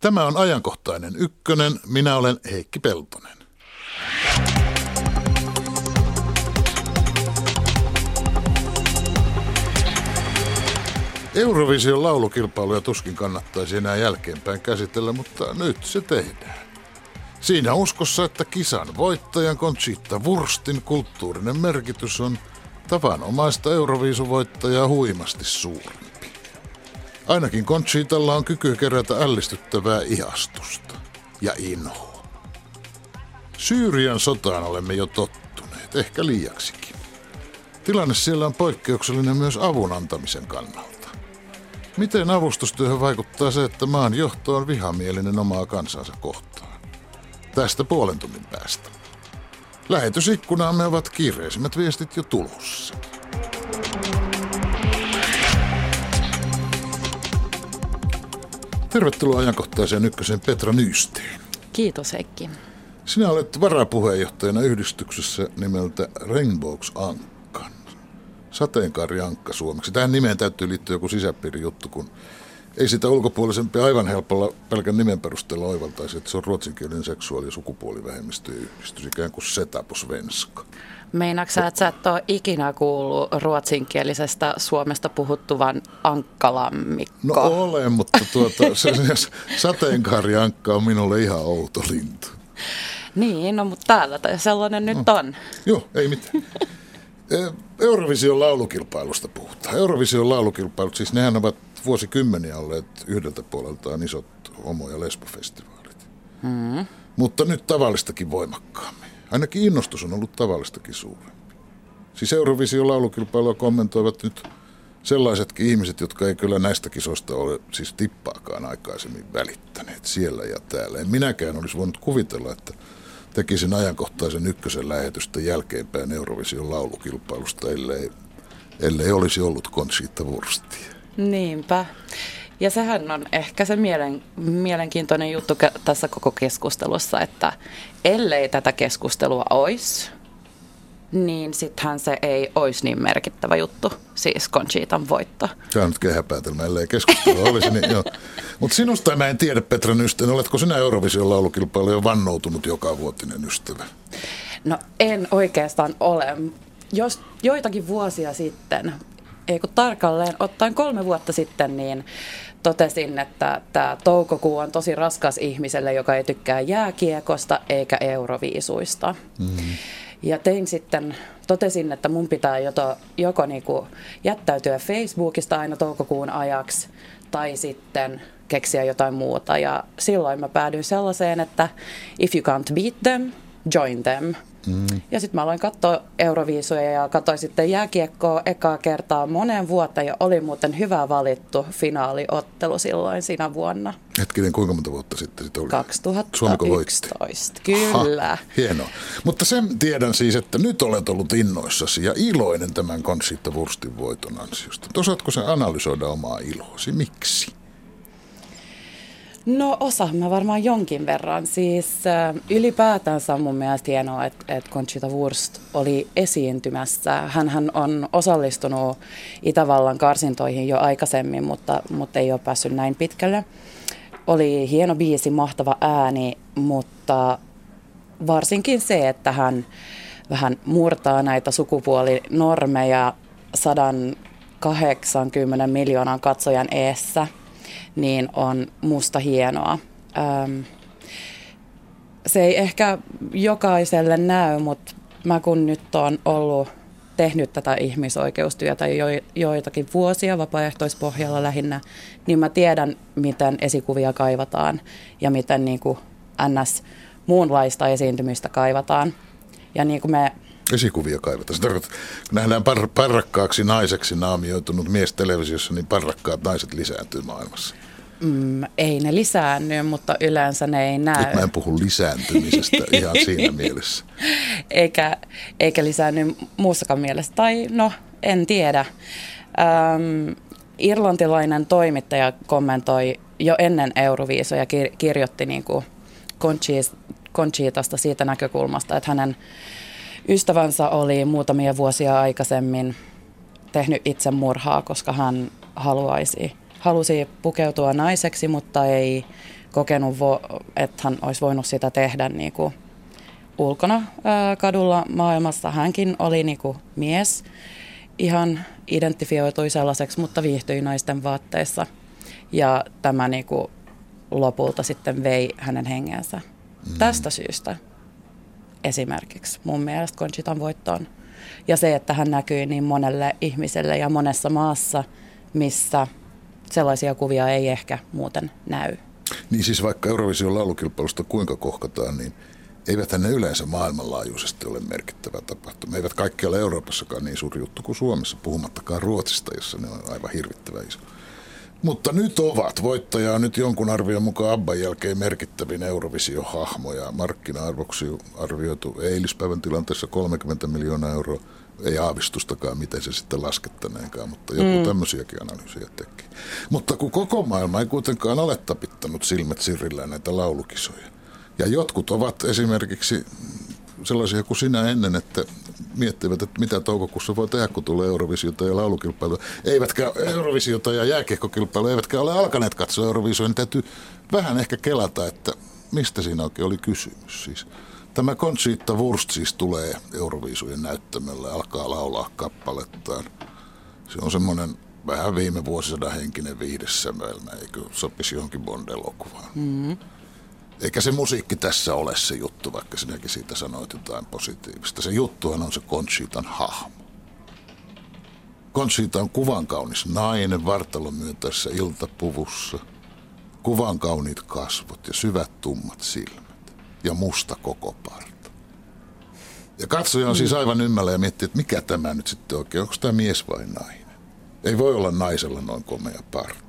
Tämä on ajankohtainen ykkönen. Minä olen Heikki Peltonen. Eurovision laulukilpailuja tuskin kannattaisi enää jälkeenpäin käsitellä, mutta nyt se tehdään. Siinä uskossa, että kisan voittajan Conchita Wurstin kulttuurinen merkitys on tavanomaista Euroviisuvoittajaa huimasti suurempi. Ainakin Conchitalla on kyky kerätä ällistyttävää ihastusta ja inhoa. Syyrian sotaan olemme jo tottuneet, ehkä liiaksikin. Tilanne siellä on poikkeuksellinen myös avun antamisen kannalta. Miten avustustyöhön vaikuttaa se, että maan johto on vihamielinen omaa kansansa kohtaan? Tästä puolen tunnin päästä. Lähetysikkunaamme ovat kiireisimmät viestit jo tulossa. Tervetuloa ajankohtaiseen ykkösen Petra Nysteen. Kiitos Heikki. Sinä olet varapuheenjohtajana yhdistyksessä nimeltä Rainbows Ankkan. Sateenkaari Ankka suomeksi. Tähän nimeen täytyy liittyä joku sisäpiirijuttu, kun ei sitä ulkopuolisempi aivan helpolla pelkän nimen perusteella oivaltaisi, että se on ruotsinkielinen seksuaali- ja sukupuolivähemmistöjen yhdistys, ikään kuin setapus venska. Meinaatko että sä et ole ikinä kuullut ruotsinkielisestä Suomesta puhuttuvan ankkalammikko? No olen, mutta tuota, se, se sateenkaariankka on minulle ihan outo lintu. Niin, no mutta täällä sellainen nyt no. on. Joo, ei mitään. Eurovision laulukilpailusta puhutaan. Eurovision laulukilpailut, siis nehän ovat vuosikymmeniä olleet yhdeltä puoleltaan isot homo- ja lesbofestivaalit. Mm. Mutta nyt tavallistakin voimakkaammin. Ainakin innostus on ollut tavallistakin suurempi. Siis Eurovision laulukilpailua kommentoivat nyt sellaisetkin ihmiset, jotka ei kyllä näistä kisoista ole siis tippaakaan aikaisemmin välittäneet siellä ja täällä. En minäkään olisi voinut kuvitella, että tekisin ajankohtaisen ykkösen lähetystä jälkeenpäin Eurovision laulukilpailusta, ellei, ellei olisi ollut Conchita Wurstia. Niinpä. Ja sehän on ehkä se mielen, mielenkiintoinen juttu tässä koko keskustelussa, että ellei tätä keskustelua olisi, niin sittenhän se ei olisi niin merkittävä juttu, siis Conchitan voitto. Se on nyt kehäpäätelmä, ellei keskustelua olisi. Niin joo. Mutta sinusta mä en tiedä, Petra Nysten, oletko sinä Eurovision laulukilpailu jo vannoutunut joka vuotinen ystävä? No en oikeastaan ole. Jos joitakin vuosia sitten ei kun tarkalleen ottaen kolme vuotta sitten, niin totesin, että tämä toukokuu on tosi raskas ihmiselle, joka ei tykkää jääkiekosta eikä euroviisuista. Mm-hmm. Ja tein sitten, totesin, että mun pitää joko, joko niinku jättäytyä Facebookista aina toukokuun ajaksi tai sitten keksiä jotain muuta. Ja silloin mä päädyin sellaiseen, että if you can't beat them, join them. Mm. Ja sitten mä aloin katsoa Euroviisuja ja katsoin sitten jääkiekkoa ekaa kertaa moneen vuoteen ja oli muuten hyvä valittu finaaliottelu silloin siinä vuonna. Hetkinen, kuinka monta vuotta sitten sitten oli? 2011, kyllä. Ha, hienoa. Mutta sen tiedän siis, että nyt olet ollut innoissasi ja iloinen tämän Conchita Wurstin voiton ansiosta. Osaatko se analysoida omaa iloasi? Miksi? No osa mä varmaan jonkin verran. Siis äh, ylipäätänsä on mun mielestä hienoa, että et Conchita Wurst oli esiintymässä. hän on osallistunut Itävallan karsintoihin jo aikaisemmin, mutta, mutta ei ole päässyt näin pitkälle. Oli hieno biisi, mahtava ääni, mutta varsinkin se, että hän vähän murtaa näitä sukupuolinormeja 180 miljoonan katsojan eessä – niin on musta hienoa. Ähm, se ei ehkä jokaiselle näy, mutta mä kun nyt on ollut tehnyt tätä ihmisoikeustyötä jo, joitakin vuosia vapaaehtoispohjalla lähinnä, niin mä tiedän, miten esikuvia kaivataan ja miten niin kuin ns. muunlaista esiintymistä kaivataan. Ja niin kuin me Esikuvia kaivataan. Se tarkoittaa, kun nähdään par, parrakkaaksi naiseksi naamioitunut mies televisiossa, niin parrakkaat naiset lisääntyy maailmassa. Mm, ei ne lisäänny, mutta yleensä ne ei näy. Nyt mä en puhu lisääntymisestä ihan siinä mielessä. Eikä, eikä lisäänny muussakaan mielessä. Tai no, en tiedä. Ähm, irlantilainen toimittaja kommentoi jo ennen Euroviisoja, kir- kirjoitti niin kuin Conchitasta siitä näkökulmasta, että hänen ystävänsä oli muutamia vuosia aikaisemmin tehnyt itsemurhaa, koska hän haluaisi, halusi pukeutua naiseksi, mutta ei kokenut, että hän olisi voinut sitä tehdä niin kuin ulkona ää, kadulla maailmassa. Hänkin oli niin kuin mies, ihan identifioitui sellaiseksi, mutta viihtyi naisten vaatteissa. Ja tämä niin kuin lopulta sitten vei hänen hengensä. Mm. Tästä syystä esimerkiksi mun mielestä Conchitan voittoon. Ja se, että hän näkyi niin monelle ihmiselle ja monessa maassa, missä sellaisia kuvia ei ehkä muuten näy. Niin siis vaikka Eurovision laulukilpailusta kuinka kohkataan, niin eivät ne yleensä maailmanlaajuisesti ole merkittävä tapahtuma. Eivät kaikki ole Euroopassakaan niin suuri juttu kuin Suomessa, puhumattakaan Ruotsista, jossa ne on aivan hirvittävä iso. Mutta nyt ovat. Voittaja on nyt jonkun arvion mukaan Abban jälkeen merkittävin Eurovisio-hahmo ja markkina-arvoksi arvioitu eilispäivän tilanteessa 30 miljoonaa euroa. Ei aavistustakaan, miten se sitten laskettaneenkaan, mutta joku mm. tämmöisiäkin analyysiä teki. Mutta kun koko maailma ei kuitenkaan ole tapittanut silmät sirrillään näitä laulukisoja. Ja jotkut ovat esimerkiksi sellaisia kuin sinä ennen, että miettivät, että mitä toukokuussa voi tehdä, kun tulee Eurovisiota ja laulukilpailu. Eivätkä Eurovisiota ja jääkiekkokilpailu, eivätkä ole alkaneet katsoa Eurovisioa, niin täytyy vähän ehkä kelata, että mistä siinä oikein oli kysymys. Siis tämä Conchita Wurst siis tulee Euroviisujen näyttämölle, alkaa laulaa kappalettaan. Se on semmoinen vähän viime vuosisadan henkinen viihdesämöelmä, eikö sopisi johonkin Bond-elokuvaan. Mm-hmm. Eikä se musiikki tässä ole se juttu, vaikka sinäkin siitä sanoit jotain positiivista. Se juttuhan on se Conchitan hahmo. Conchita on kuvan kaunis nainen vartalon myöntäessä iltapuvussa. Kuvan kauniit kasvot ja syvät tummat silmät. Ja musta koko parta. Ja katsoja on siis aivan ymmällä ja miettii, että mikä tämä nyt sitten oikein, onko tämä mies vai nainen? Ei voi olla naisella noin komea parta.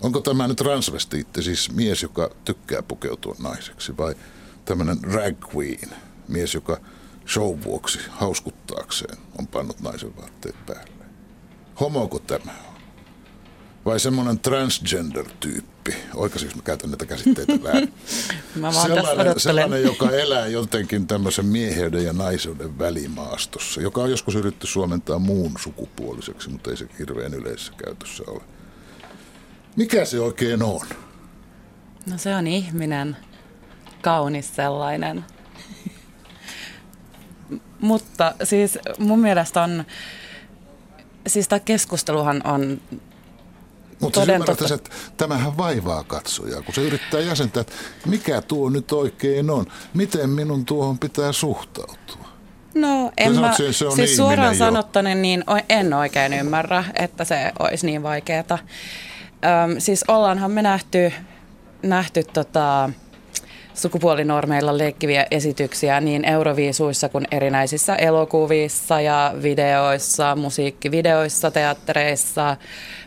Onko tämä nyt transvestiitti, siis mies, joka tykkää pukeutua naiseksi, vai tämmöinen drag queen, mies, joka show vuoksi hauskuttaakseen on pannut naisen vaatteet päälle? Homoko tämä on? Vai semmoinen transgender-tyyppi? Oikaisinko mä käytän näitä käsitteitä väärin? mä vaan sellainen, sellainen, joka elää jotenkin tämmöisen mieheyden ja naisuuden välimaastossa, joka on joskus yritetty suomentaa muun sukupuoliseksi, mutta ei se hirveän yleisessä käytössä ole. Mikä se oikein on? No se on ihminen, kaunis sellainen. Mutta siis mun mielestä on, siis tämä keskusteluhan on mutta siis että tämähän vaivaa katsojaa, kun se yrittää jäsentää, että mikä tuo nyt oikein on, miten minun tuohon pitää suhtautua. No en mä, se, se on siis suoraan sanottuna niin en oikein ymmärrä, että se olisi niin vaikeaa. Öm, siis ollaanhan me nähty, nähty tota, sukupuolinormeilla leikkiviä esityksiä niin euroviisuissa kuin erinäisissä elokuvissa ja videoissa, musiikkivideoissa, teattereissa,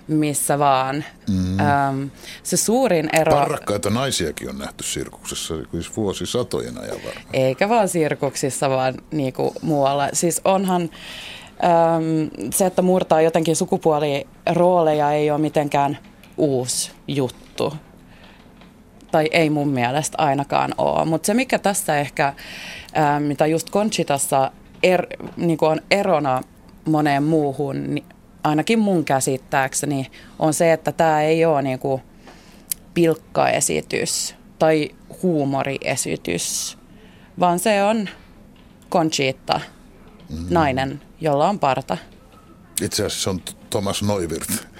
missä vaan. Mm. Öm, se suurin ero... Parrakkaita naisiakin on nähty sirkuksessa siis vuosisatojen ajan varmaan. Eikä vaan sirkuksissa, vaan niinku muualla. Siis onhan öm, se, että murtaa jotenkin sukupuolirooleja ei ole mitenkään uusi juttu. Tai ei mun mielestä ainakaan ole. Mutta se, mikä tässä ehkä, ää, mitä just Conchitassa er, niin on erona moneen muuhun, niin ainakin mun käsittääkseni, on se, että tämä ei ole niin kuin pilkkaesitys tai huumoriesitys, vaan se on Conchita, mm-hmm. nainen, jolla on parta. Itse asiassa on Thomas Neuwirth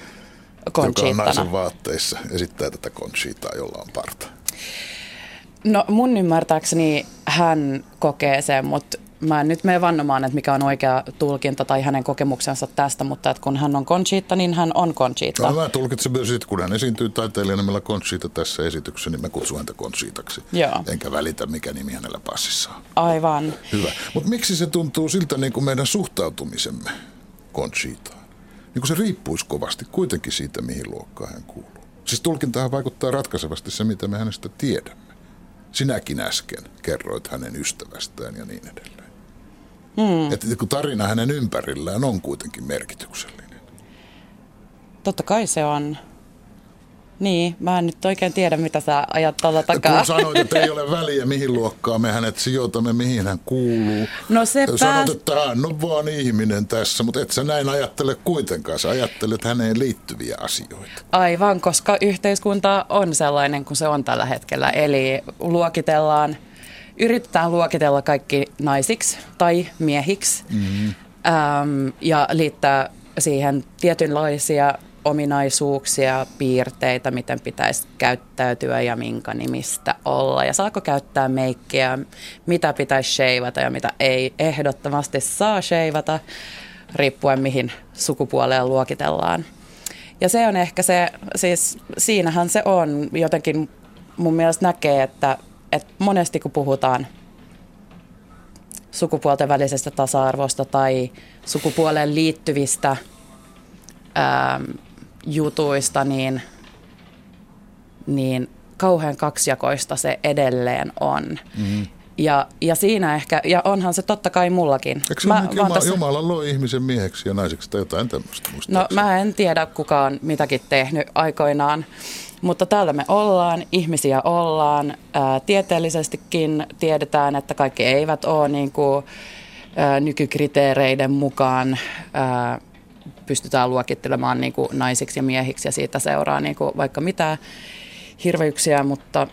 joka on naisen vaatteissa, esittää tätä Conchitaa, jolla on parta. No mun ymmärtääkseni hän kokee sen, mutta mä en nyt mene vannomaan, että mikä on oikea tulkinta tai hänen kokemuksensa tästä, mutta että kun hän on Conchita, niin hän on Conchita. No mä tulkitsen myös siitä, kun hän esiintyy taiteilijana nimellä Conchita tässä esityksessä, niin mä kutsun häntä Conchitaksi. Joo. Enkä välitä, mikä nimi hänellä passissa on. Aivan. Hyvä. Mutta miksi se tuntuu siltä niin kuin meidän suhtautumisemme Conchitaan? Niin se riippuisi kovasti kuitenkin siitä, mihin luokkaan hän kuuluu. Siis tulkintahan vaikuttaa ratkaisevasti se, mitä me hänestä tiedämme. Sinäkin äsken kerroit hänen ystävästään ja niin edelleen. Hmm. Että kun tarina hänen ympärillään on kuitenkin merkityksellinen. Totta kai se on. Niin, mä en nyt oikein tiedä, mitä sä ajat tuolla takaa. Kun sanoit, että ei ole väliä, mihin luokkaan me hänet sijoitamme, mihin hän kuuluu. No se Sanoit, pääs... että hän on vaan ihminen tässä, mutta et sä näin ajattele kuitenkaan. Sä ajattelet häneen liittyviä asioita. Aivan, koska yhteiskunta on sellainen kuin se on tällä hetkellä. Eli luokitellaan, yritetään luokitella kaikki naisiksi tai miehiksi mm-hmm. äm, ja liittää siihen tietynlaisia ominaisuuksia, piirteitä, miten pitäisi käyttäytyä ja minkä nimistä olla. Ja saako käyttää meikkiä, mitä pitäisi sheivata ja mitä ei ehdottomasti saa sheivata, riippuen mihin sukupuoleen luokitellaan. Ja se on ehkä se, siis siinähän se on jotenkin mun mielestä näkee, että, että monesti kun puhutaan sukupuolten välisestä tasa-arvosta tai sukupuoleen liittyvistä ää, jutuista, niin, niin kauhean kaksijakoista se edelleen on. Mm-hmm. Ja, ja siinä ehkä, ja onhan se totta kai mullakin. Eikö mä, Jumala, tässä... Jumala loi ihmisen mieheksi ja naiseksi tai jotain tämmöistä No mä en tiedä kukaan mitäkin tehnyt aikoinaan, mutta täällä me ollaan, ihmisiä ollaan. Ää, tieteellisestikin tiedetään, että kaikki eivät ole niin kuin, ää, nykykriteereiden mukaan ää, pystytään luokittelemaan niin kuin naisiksi ja miehiksi ja siitä seuraa niin kuin vaikka mitä hirveyksiä, mutta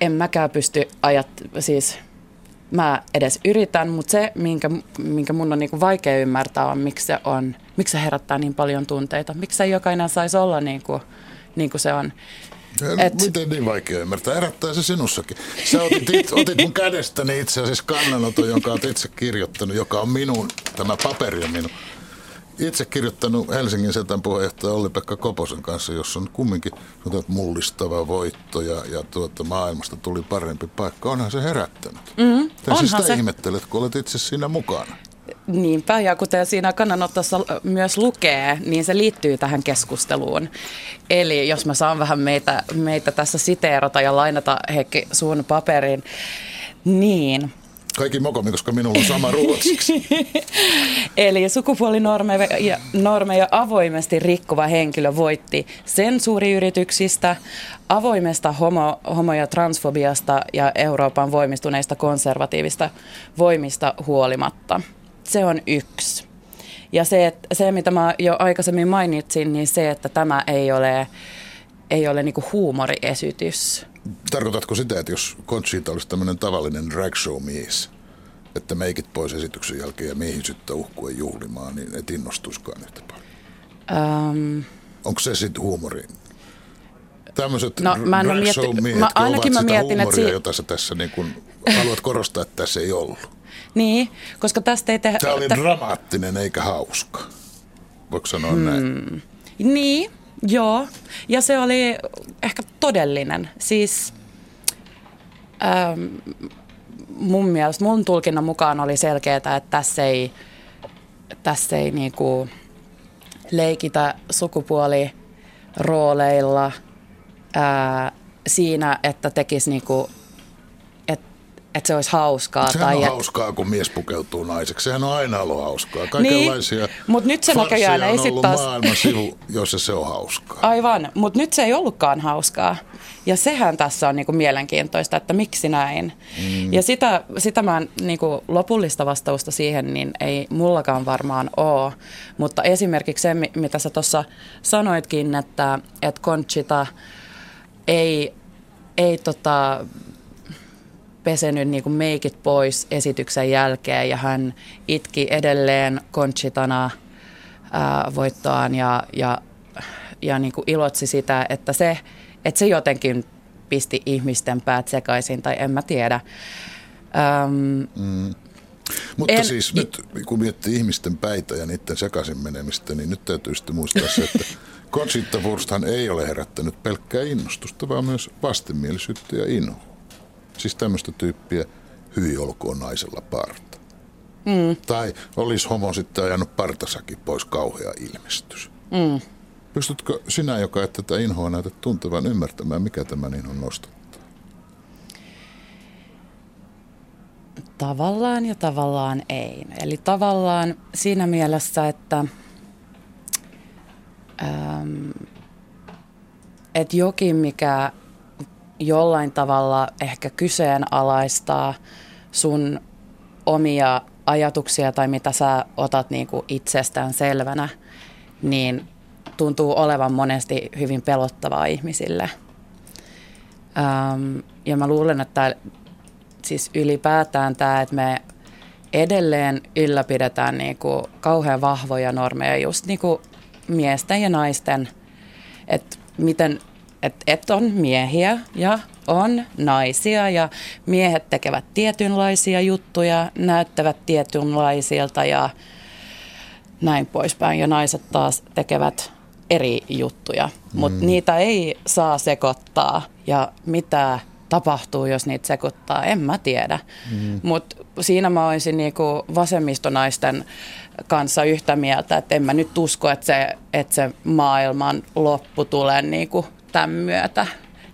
en mäkään pysty ajat, siis mä edes yritän, mutta se, minkä, minkä mun on niin kuin vaikea ymmärtää, on miksi se, on, miksi se herättää niin paljon tunteita. Miksi se jokainen saisi olla niin kuin, niin kuin se on. Et... Miten niin vaikea ymmärtää? Herättää se sinussakin. Sä otit, it, otit mun kädestäni itse asiassa kannanoton, jonka olet itse kirjoittanut, joka on minun, tämä paperi on minun itse kirjoittanut Helsingin Setän puheenjohtaja Olli-Pekka Koposen kanssa, jossa on kumminkin mullistava voitto ja, ja tuota, maailmasta tuli parempi paikka. Onhan se herättänyt. Mm, onhan sitä se. ihmettelet, kun olet itse siinä mukana. Niinpä, ja kuten siinä kannanotossa myös lukee, niin se liittyy tähän keskusteluun. Eli jos mä saan vähän meitä, meitä tässä siteerata ja lainata Heikki sun paperin, niin kaikki mokomi, koska minulla on sama ruotsiksi. Eli sukupuolinormeja normeja avoimesti rikkuva henkilö voitti sensuuriyrityksistä, avoimesta homo, homo- ja transfobiasta ja Euroopan voimistuneista konservatiivista voimista huolimatta. Se on yksi. Ja se, että, se mitä mä jo aikaisemmin mainitsin, niin se, että tämä ei ole, ei ole niinku huumoriesitys Tarkoitatko sitä, että jos Conchita olisi tämmöinen tavallinen drag show mies, että meikit pois esityksen jälkeen ja miehisyyttä uhkuen juhlimaan, niin et innostuiskaan yhtä paljon? Um, Onko se sitten huumori? Tämmöiset no, mä drag mietti, show miehet, mä, ainakin mä mietin, huumoria, että si- jota sä tässä niin kun haluat korostaa, että tässä ei ollut. Niin, koska tästä ei tehdä... Tämä oli dramaattinen eikä hauska. Voiko sanoa hmm. näin? Niin, Joo, ja se oli ehkä todellinen. Siis ähm, mun mielestä, mun tulkinnan mukaan oli selkeää, että tässä ei, tässä ei niinku leikitä sukupuolirooleilla ää, siinä, että tekisi niinku että se olisi hauskaa. Sehän tai on et... hauskaa, kun mies pukeutuu naiseksi. Sehän on aina ollut hauskaa. Kaikenlaisia niin, mutta nyt se näköjään ei sitten taas... maailman sivu, jossa se on hauskaa. Aivan, mutta nyt se ei ollutkaan hauskaa. Ja sehän tässä on niinku mielenkiintoista, että miksi näin. Mm. Ja sitä, sitä mä niinku lopullista vastausta siihen niin ei mullakaan varmaan ole. Mutta esimerkiksi se, mitä sä tuossa sanoitkin, että, että Conchita ei, ei tota, pesenyt niin kuin meikit pois esityksen jälkeen ja hän itki edelleen Conchitana ää, voittoaan ja, ja, ja niin kuin ilotsi sitä, että se, että se jotenkin pisti ihmisten päät sekaisin tai en mä tiedä. Öm, mm. Mutta en, siis nyt kun miettii ihmisten päitä ja niiden sekaisin menemistä, niin nyt täytyy sitten muistaa se, että Conchita Wursthan ei ole herättänyt pelkkää innostusta, vaan myös vastenmielisyyttä ja inhoa. Siis tämmöistä tyyppiä, hyi olkoon naisella parta. Mm. Tai olisi homo sitten ajanut partasakin pois kauhea ilmestys. Mm. Pystytkö sinä, joka et tätä inhoa näytä tuntevan, ymmärtämään, mikä tämän inhon nostattaa? Tavallaan ja tavallaan ei. Eli tavallaan siinä mielessä, että ähm, että jokin, mikä jollain tavalla ehkä kyseenalaistaa sun omia ajatuksia tai mitä sä otat niin kuin itsestään selvänä, niin tuntuu olevan monesti hyvin pelottavaa ihmisille. Ähm, ja mä luulen, että siis ylipäätään tämä, että me edelleen ylläpidetään niin kuin kauhean vahvoja normeja just niin kuin miesten ja naisten, että miten että et on miehiä ja on naisia ja miehet tekevät tietynlaisia juttuja, näyttävät tietynlaisilta ja näin poispäin. Ja naiset taas tekevät eri juttuja, mutta mm. niitä ei saa sekoittaa ja mitä tapahtuu, jos niitä sekoittaa, en mä tiedä. Mm. Mutta siinä mä olisin niinku vasemmistonaisten kanssa yhtä mieltä, että en mä nyt usko, että se, että se maailman loppu tulee niinku tämän myötä.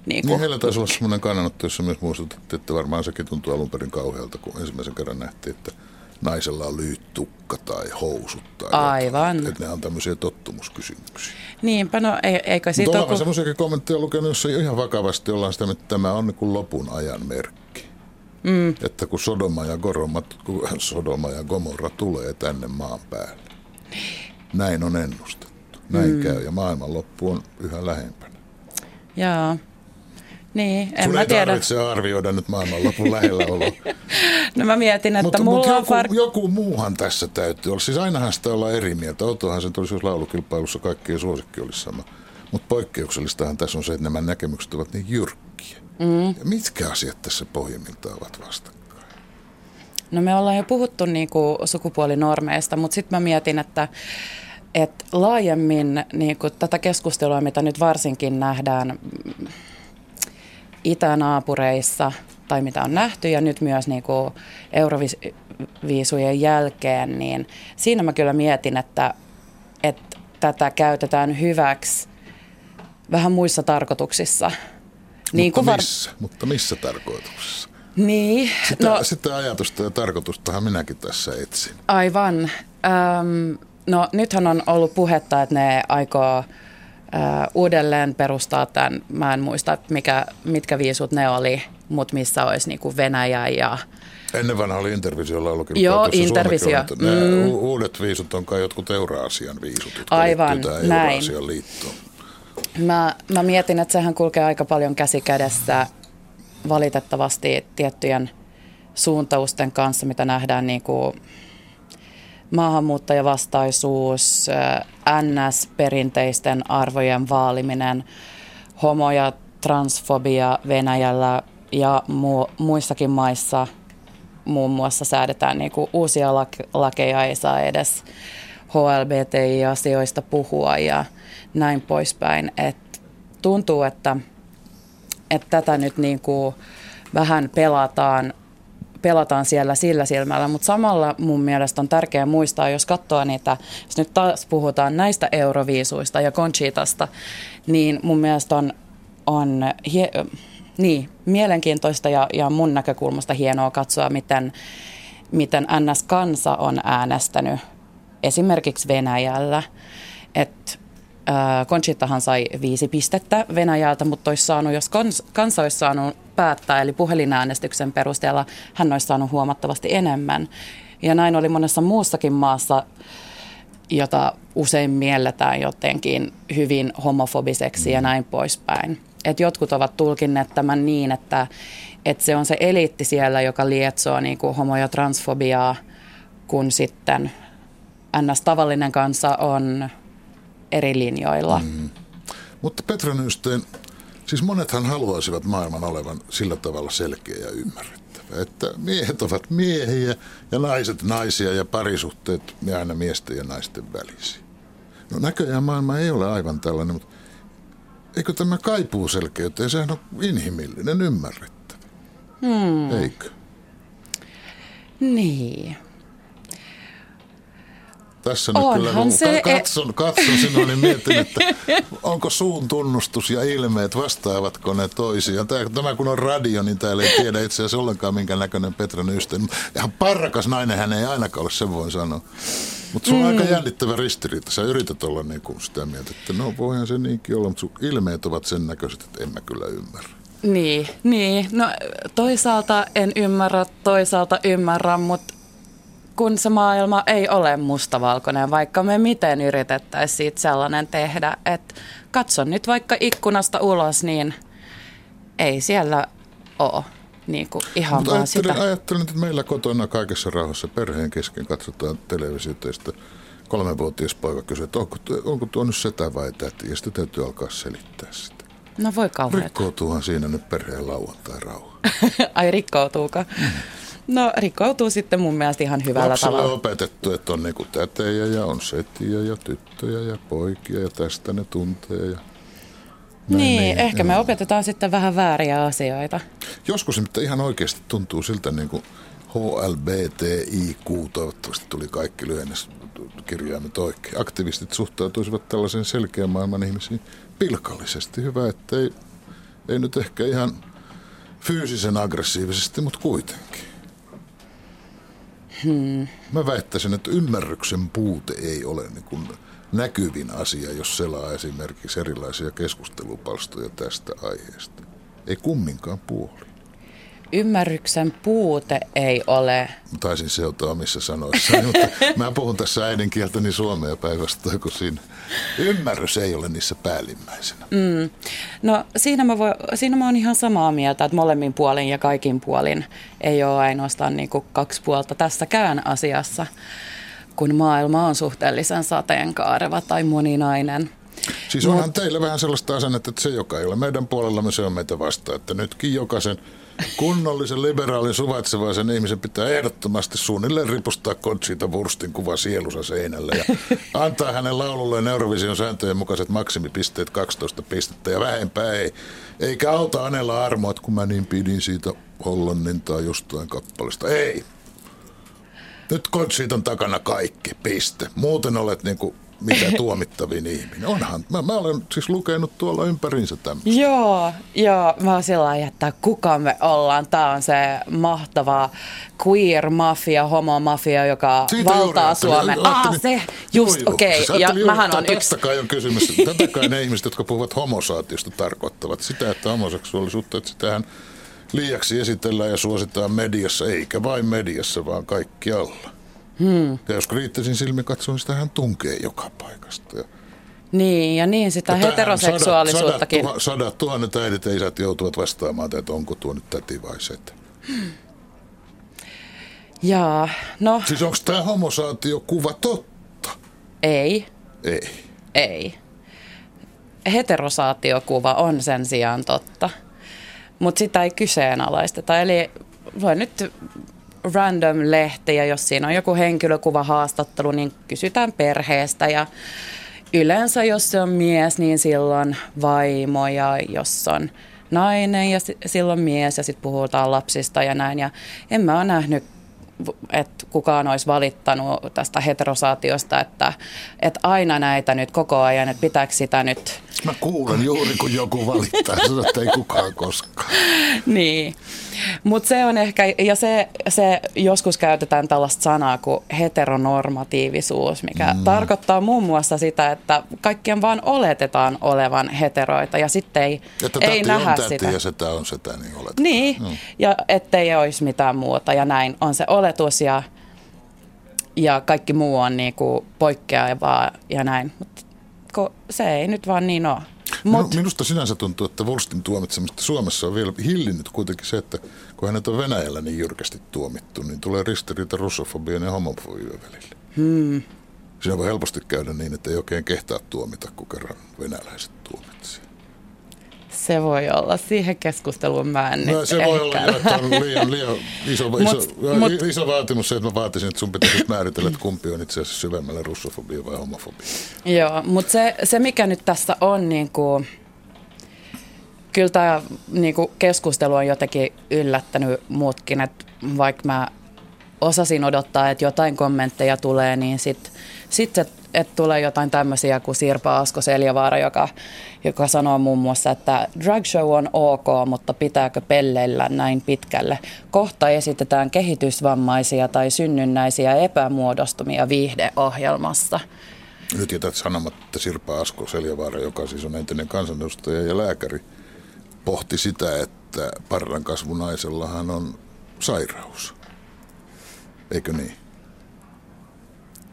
Niin, kuin. niin heillä taisi olla sellainen kannanotto, jossa myös muistutettiin, että varmaan sekin tuntuu alun perin kauhealta, kun ensimmäisen kerran nähtiin, että naisella on lyyttukka tai housut tai Aivan. Jotain. Että ne on tämmöisiä tottumuskysymyksiä. Niinpä, no eikö siitä Mutta ole... semmoisiakin kommentteja lukenut, jossa ihan vakavasti ollaan sitä, että tämä on niin kuin lopun ajan merkki. Mm. Että kun Sodoma ja, Goromat, kun Sodoma ja Gomorra tulee tänne maan päälle. Näin on ennustettu. Näin mm. käy ja maailmanloppu on yhä lähempänä. Joo. Niin, en Sun mä ei tiedä. tarvitse arvioida nyt maailmanlopun lähellä olo. no mä mietin, että mutta, mulla mutta on... joku, Far... joku muuhan tässä täytyy olla. Siis ainahan sitä olla eri mieltä. Outohan se tulisi, jos laulukilpailussa kaikkien suosikki olisi sama. Mutta poikkeuksellistahan tässä on se, että nämä näkemykset ovat niin jyrkkiä. Mm. Ja mitkä asiat tässä pohjimmiltaan ovat vastakkain? No me ollaan jo puhuttu niinku sukupuolinormeista, mutta sitten mä mietin, että et laajemmin niinku tätä keskustelua, mitä nyt varsinkin nähdään itänaapureissa tai mitä on nähty ja nyt myös niin kuin euroviisujen jälkeen, niin siinä mä kyllä mietin, että, että tätä käytetään hyväksi vähän muissa tarkoituksissa. Niin mutta, var... missä? mutta missä tarkoituksissa? Niin. Sitä, no, sitä ajatusta ja tarkoitustahan minäkin tässä etsin. Aivan. Öm, no nythän on ollut puhetta, että ne aikoo uudelleen perustaa tämän, mä en muista mikä, mitkä viisut ne oli, mutta missä olisi niin kuin Venäjä ja... Ennen vanha oli Intervisiolla ollut Joo, Intervisio. Mm. uudet viisut on kai jotkut Euraasian viisut, jotka Aivan, näin. Euraasian liittoon. Mä, mä mietin, että sehän kulkee aika paljon käsi kädessä valitettavasti tiettyjen suuntausten kanssa, mitä nähdään niin kuin maahanmuuttajavastaisuus, NS-perinteisten arvojen vaaliminen, homo- ja transfobia Venäjällä ja mu- muissakin maissa muun muassa säädetään niin kuin uusia lakeja, ei saa edes HLBTI-asioista puhua ja näin poispäin. Et tuntuu, että, että tätä nyt niin kuin vähän pelataan pelataan siellä sillä silmällä, mutta samalla mun mielestä on tärkeää muistaa, jos katsoo niitä, jos nyt taas puhutaan näistä euroviisuista ja Conchitasta, niin mun mielestä on, on hie, niin, mielenkiintoista ja, ja mun näkökulmasta hienoa katsoa, miten, miten NS-kansa on äänestänyt esimerkiksi Venäjällä. Että Conchitahan sai viisi pistettä Venäjältä, mutta olisi saanut, jos kans, kansa olisi saanut päättää, eli puhelinäänestyksen perusteella hän olisi saanut huomattavasti enemmän. Ja näin oli monessa muussakin maassa, jota usein mielletään jotenkin hyvin homofobiseksi ja näin poispäin. Et jotkut ovat tulkinneet tämän niin, että, että se on se eliitti siellä, joka lietsoo niin kuin homo- ja transfobiaa, kun sitten ns. tavallinen kansa on eri linjoilla. Mm. Mutta Petra Nysteen, siis monethan haluaisivat maailman olevan sillä tavalla selkeä ja ymmärrettävä, että miehet ovat miehiä ja naiset naisia ja parisuhteet ja aina miesten ja naisten välisiä. No näköjään maailma ei ole aivan tällainen, mutta eikö tämä kaipuu selkeyteen? Sehän on inhimillinen, ymmärrettävä. Hmm. Eikö? Niin. Tässä nyt kyllä, kun se katson, katson sinua, niin mietin, että onko suun tunnustus ja ilmeet, vastaavatko ne toisiaan. Tämä, tämä kun on radio, niin täällä ei tiedä itse asiassa ollenkaan minkä näköinen Petra Nysten. Ihan parrakas nainen hän ei ainakaan ole, sen voin sanoa. Mutta se on mm. aika jännittävä ristiriita. Sä yrität olla niin kuin sitä mieltä, että no voihan se niinkin olla, mutta sun ilmeet ovat sen näköiset, että en mä kyllä ymmärrä. Niin, niin. No toisaalta en ymmärrä, toisaalta ymmärrän, mutta kun se maailma ei ole mustavalkoinen, vaikka me miten yritettäisiin siitä sellainen tehdä, että katson nyt vaikka ikkunasta ulos, niin ei siellä ole niin kuin ihan Mutta vaan ajattelin, sitä. Ajattelin, että meillä kotona kaikessa rauhassa perheen kesken katsotaan televisiota kolmenvuotias poika kysyy, että onko, onko tuo nyt setä vai täti, ja sitten täytyy alkaa selittää sitä. No voi kauheeta. Rikkoutuuhan siinä nyt perheen lauantai rauha. Ai rikkoutuuko? Mm. No rikkoutuu sitten mun mielestä ihan hyvällä Lapsille tavalla. on opetettu, että on niinku tätejä ja on setiä ja tyttöjä ja poikia ja tästä ne tuntee. Ja niin, niin, ehkä me opetetaan sitten vähän vääriä asioita. Joskus mutta ihan oikeasti tuntuu siltä niin kuin HLBTIQ, toivottavasti tuli kaikki lyhennys kirjaimet oikein. Aktivistit suhtautuisivat tällaisen selkeän maailman ihmisiin pilkallisesti. Hyvä, että ei, ei nyt ehkä ihan fyysisen aggressiivisesti, mutta kuitenkin. Hmm. Mä väittäisin, että ymmärryksen puute ei ole niin kuin näkyvin asia, jos selaa esimerkiksi erilaisia keskustelupalstoja tästä aiheesta. Ei kumminkaan puoli ymmärryksen puute ei ole. Taisin seutaa missä sanoissa, mutta mä puhun tässä äidinkieltäni suomea päivästä, kun siinä ymmärrys ei ole niissä päällimmäisenä. Mm. No siinä mä, voi, siinä mä oon ihan samaa mieltä, että molemmin puolin ja kaikin puolin ei ole ainoastaan niin kuin kaksi puolta tässäkään asiassa, kun maailma on suhteellisen sateenkaareva tai moninainen. Siis onhan Mut, teillä vähän sellaista asennetta, että se joka ei ole meidän puolellamme, se on meitä vastaan, että nytkin jokaisen Kunnollisen liberaalin suvaitsevaisen ihmisen pitää ehdottomasti suunnilleen ripustaa Conchita Wurstin kuva sielusa seinällä ja antaa hänen laululleen Eurovision sääntöjen mukaiset maksimipisteet 12 pistettä ja vähempää ei. Eikä auta Anella armoa, kun mä niin pidin siitä Hollannin tai jostain kappaleesta. Ei. Nyt Conchitan takana kaikki, piste. Muuten olet niinku mitä tuomittavin ihminen. Onhan, mä, mä olen siis lukenut tuolla ympärinsä tämmöistä. Joo, joo, mä oon sillä että kuka me ollaan. Tää on se mahtava queer mafia, homo mafia, joka Siitä valtaa Suomen. Ah, se, just, okei. Okay. Siis ja mähän on yksi. kai on kysymys. Tätä kai ne ihmiset, jotka puhuvat homosaatiosta, tarkoittavat sitä, että homoseksuaalisuutta, että sitähän liiaksi esitellään ja suositaan mediassa, eikä vain mediassa, vaan kaikkialla. Hmm. Ja jos kriittisin silmin katsoin, sitä hän tunkee joka paikasta. Ja niin, ja niin sitä ja heteroseksuaalisuuttakin. Sadat, sadat, sadat tuhannet äidit ja isät joutuvat vastaamaan, että onko tuo nyt täti vai setä. Hmm. Jaa, no... Siis onko tämä homosaatiokuva totta? Ei. Ei. Ei. Heterosaatiokuva on sen sijaan totta, mutta sitä ei kyseenalaisteta. Eli voi nyt random-lehti ja jos siinä on joku henkilökuva haastattelu, niin kysytään perheestä ja yleensä jos se on mies, niin silloin vaimo ja jos on nainen ja silloin mies ja sitten puhutaan lapsista ja näin. Ja en mä ole nähnyt että kukaan olisi valittanut tästä heterosaatiosta, että, että aina näitä nyt koko ajan, että pitääkö sitä nyt... Mä kuulen juuri, kun joku valittaa, että ei kukaan koskaan. niin, mutta se on ehkä, ja se, se joskus käytetään tällaista sanaa kuin heteronormatiivisuus, mikä mm. tarkoittaa muun muassa sitä, että kaikkien vaan oletetaan olevan heteroita, ja sitten ei, että ei nähdä on sitä. ja sitä on sitä, niin oletetaan. Niin, mm. ja ettei olisi mitään muuta, ja näin on se oletus, ja, ja kaikki muu on niinku poikkeavaa ja näin, mutta se ei nyt vaan niin ole. Mut. Minusta sinänsä tuntuu, että Volstin tuomitsemista Suomessa on vielä hillinnyt kuitenkin se, että kun hänet on Venäjällä niin jyrkästi tuomittu, niin tulee ristiriita russofobian ja homofobian välillä. Hmm. Siinä voi helposti käydä niin, että ei oikein kehtaa tuomita, kun kerran venäläiset tuomitsee. Se voi olla. Siihen keskusteluun mä en no, Se ehkä. voi olla, että on liian, liian iso, mut, iso, mut, iso vaatimus se, että mä vaatisin, että sun pitäisi määritellä, että kumpi on itse asiassa syvemmällä russofobia vai homofobia. Joo, mutta se, se mikä nyt tässä on, niin kuin, kyllä tämä niin kuin keskustelu on jotenkin yllättänyt muutkin, että vaikka mä osasin odottaa, että jotain kommentteja tulee, niin sitten sit se että tulee jotain tämmöisiä kuin Sirpa Asko Seljavaara, joka, joka sanoo muun muassa, että drag show on ok, mutta pitääkö pelleillä näin pitkälle? Kohta esitetään kehitysvammaisia tai synnynnäisiä epämuodostumia viihdeohjelmassa. Nyt jätät sanomatta, että Sirpa Asko Seljavaara, joka siis on entinen kansanedustaja ja lääkäri, pohti sitä, että parran kasvunaisellahan on sairaus. Eikö niin?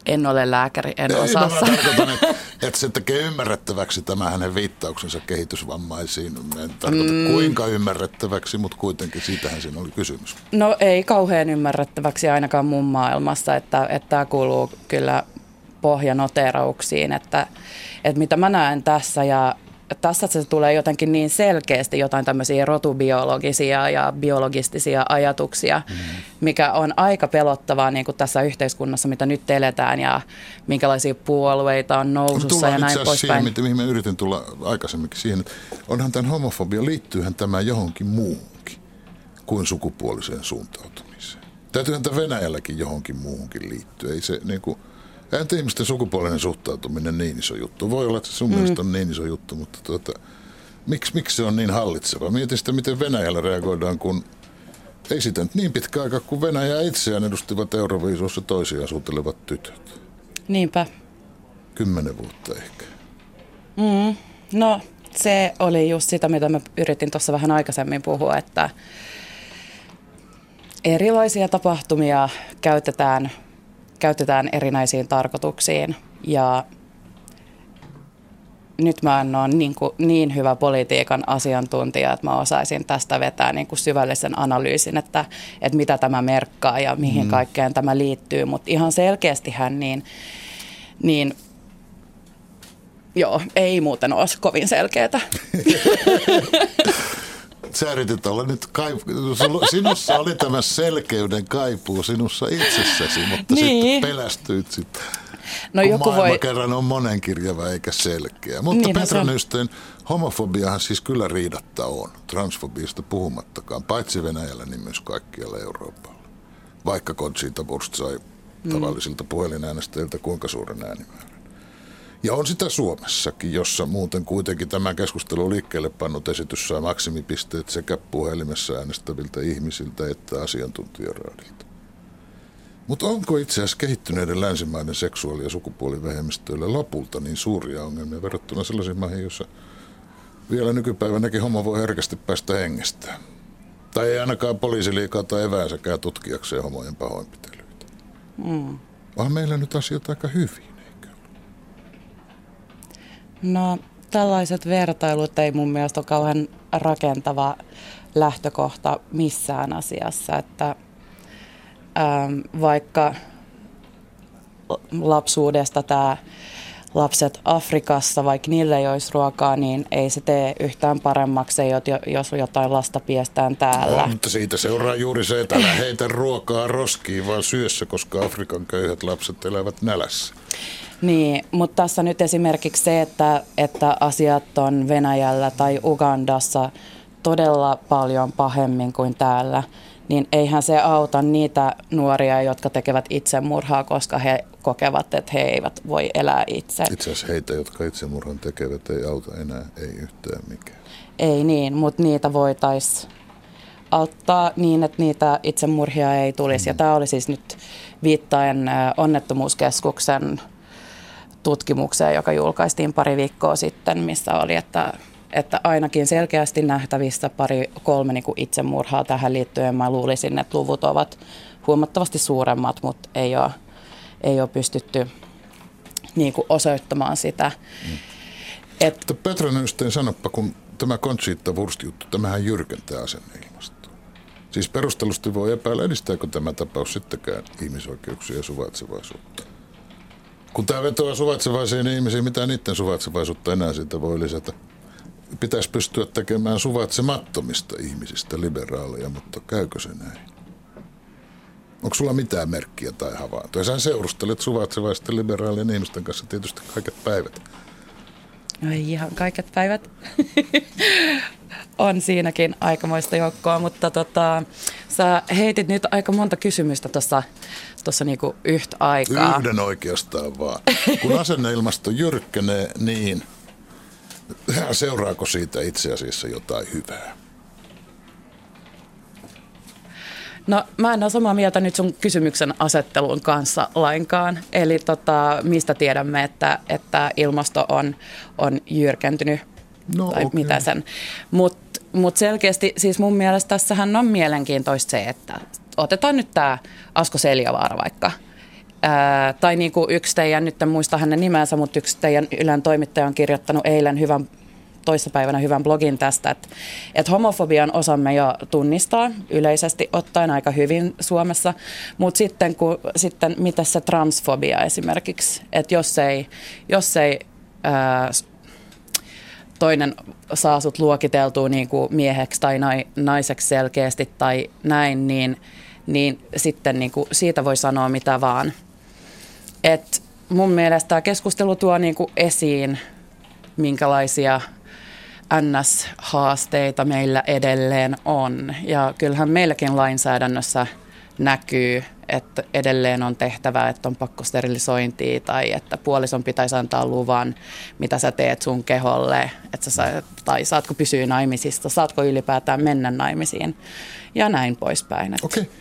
En ole lääkäri, en Ei, osaa no, tarkoitan, että, että se tekee ymmärrettäväksi tämä hänen viittauksensa kehitysvammaisiin. En tarkoita mm. kuinka ymmärrettäväksi, mutta kuitenkin siitähän siinä oli kysymys. No ei kauhean ymmärrettäväksi ainakaan mun maailmassa, että, että tämä kuuluu kyllä pohjanoterauksiin, että, että mitä mä näen tässä ja tässä se tulee jotenkin niin selkeästi jotain tämmöisiä rotubiologisia ja biologistisia ajatuksia, mm. mikä on aika pelottavaa niin kuin tässä yhteiskunnassa, mitä nyt eletään ja minkälaisia puolueita on nousussa ja näin poispäin. siihen, mitä, mihin mä yritin tulla aikaisemminkin siihen, että onhan tämän homofobia, liittyyhän tämä johonkin muuhunkin kuin sukupuoliseen suuntautumiseen. Täytyyhän tämä Venäjälläkin johonkin muuhunkin liittyä. Ei se niin kuin, Entä ihmisten sukupuolinen suhtautuminen niin iso juttu? Voi olla, että se sun mm. mielestä on niin iso juttu, mutta tuota, miksi, miksi se on niin hallitseva? Mietin sitä, miten Venäjällä reagoidaan, kun ei sitä nyt niin pitkä aika, kun Venäjä itseään edustivat Euroviisussa toisiaan suutelevat tytöt. Niinpä. Kymmenen vuotta ehkä. Mm. No, se oli just sitä, mitä mä yritin tuossa vähän aikaisemmin puhua, että erilaisia tapahtumia käytetään käytetään erinäisiin tarkoituksiin ja nyt mä en ole niin, kuin, niin hyvä politiikan asiantuntija, että mä osaisin tästä vetää niin kuin syvällisen analyysin, että, että mitä tämä merkkaa ja mihin mm. kaikkeen tämä liittyy. Mutta ihan selkeästihän niin, niin joo, ei muuten olisi kovin selkeää. sä yritit olla nyt, kaipu- sinussa oli tämä selkeyden kaipuu sinussa itsessäsi, mutta niin. sitten pelästyit sitten. No kun joku voi... kerran on monenkirjava eikä selkeä. Mutta niin, Petra Nysteen homofobiahan siis kyllä riidatta on, transfobiasta puhumattakaan, paitsi Venäjällä, niin myös kaikkialla Euroopalla. Vaikka Conchita Wurst sai mm. tavallisilta puhelinäänestäjiltä kuinka suuren äänimäärän. Ja on sitä Suomessakin, jossa muuten kuitenkin tämä keskustelu liikkeelle pannut esitys saa maksimipisteet sekä puhelimessa äänestäviltä ihmisiltä että asiantuntijaraadilta. Mutta onko itse asiassa kehittyneiden länsimaiden seksuaali- ja sukupuolivähemmistöille lopulta niin suuria ongelmia verrattuna sellaisiin maihin, joissa vielä nykypäivänäkin homo voi herkästi päästä hengestään? Tai ei ainakaan poliisi liikaa tai eväänsäkään tutkijakseen homojen pahoinpitelyitä. Mm. Vaan meillä nyt asiat aika hyvin. No tällaiset vertailut ei mun mielestä ole kauhean rakentava lähtökohta missään asiassa, että ähm, vaikka lapsuudesta tämä lapset Afrikassa, vaikka niille ei olisi ruokaa, niin ei se tee yhtään paremmaksi, jos jotain lasta piestään täällä. No, mutta siitä seuraa juuri se, että älä heitä ruokaa roskiin, vaan syössä, koska Afrikan köyhät lapset elävät nälässä. Niin, mutta tässä nyt esimerkiksi se, että, että asiat on Venäjällä tai Ugandassa todella paljon pahemmin kuin täällä, niin eihän se auta niitä nuoria, jotka tekevät itsemurhaa, koska he kokevat, että he eivät voi elää itse. Itse asiassa heitä, jotka itsemurhan tekevät, ei auta enää, ei yhtään mikään. Ei niin, mutta niitä voitaisiin auttaa niin, että niitä itsemurhia ei tulisi. Mm. Ja tämä oli siis nyt viittaen onnettomuuskeskuksen tutkimukseen, joka julkaistiin pari viikkoa sitten, missä oli, että, että ainakin selkeästi nähtävissä pari kolme niin kuin itsemurhaa tähän liittyen. Mä luulisin, että luvut ovat huomattavasti suuremmat, mutta ei ole, ei ole pystytty niin kuin osoittamaan sitä. Mm. Et, Petra Nysteen, sanoppa, kun tämä Conchita Wurst-juttu, tämähän jyrkentää asenneilmastoa. Siis perustelusti voi epäillä, edistääkö tämä tapaus sittenkään ihmisoikeuksia ja suvaitsevaisuutta. Kun tämä vetoaa suvaitsevaisiin ihmisiin, mitä niiden suvaitsevaisuutta enää siitä voi lisätä? Pitäisi pystyä tekemään suvaitsemattomista ihmisistä liberaaleja, mutta käykö se näin? Onko sulla mitään merkkiä tai havaintoja? Sä seurustelet suvaitsevaisten liberaalien ihmisten kanssa tietysti kaiket päivät. No ei ihan kaiket päivät. on siinäkin aikamoista joukkoa, mutta tota, sä heitit nyt aika monta kysymystä tuossa tuossa niinku yhtä aikaa. Yhden oikeastaan vaan. Kun asenneilmasto jyrkkenee, niin seuraako siitä itse asiassa jotain hyvää? No mä en ole samaa mieltä nyt sun kysymyksen asettelun kanssa lainkaan. Eli tota, mistä tiedämme, että, että ilmasto on, on jyrkentynyt no, tai okay. mitä sen. Mutta mut selkeästi siis mun mielestä tässähän on mielenkiintoista se, että otetaan nyt tämä Asko Seljavaara vaikka. Ää, tai niin kuin yksi teidän, nyt en muista hänen nimensä, mutta yksi teidän Ylen toimittaja on kirjoittanut eilen hyvän toissapäivänä hyvän blogin tästä, että, että homofobian osamme jo tunnistaa yleisesti ottaen aika hyvin Suomessa, mutta sitten, kun, sitten mitä se transfobia esimerkiksi, että jos ei, jos ei ää, toinen saa sut luokiteltua niin kuin mieheksi tai naiseksi selkeästi tai näin, niin, niin sitten niin kuin siitä voi sanoa mitä vaan. Et mun mielestä tämä keskustelu tuo niin kuin esiin, minkälaisia NS-haasteita meillä edelleen on. Ja kyllähän meilläkin lainsäädännössä näkyy, että edelleen on tehtävä, että on pakko sterilisointia tai että puolison pitäisi antaa luvan, mitä sä teet sun keholle, että sä, tai saatko pysyä naimisista, saatko ylipäätään mennä naimisiin ja näin poispäin. Okei, okay.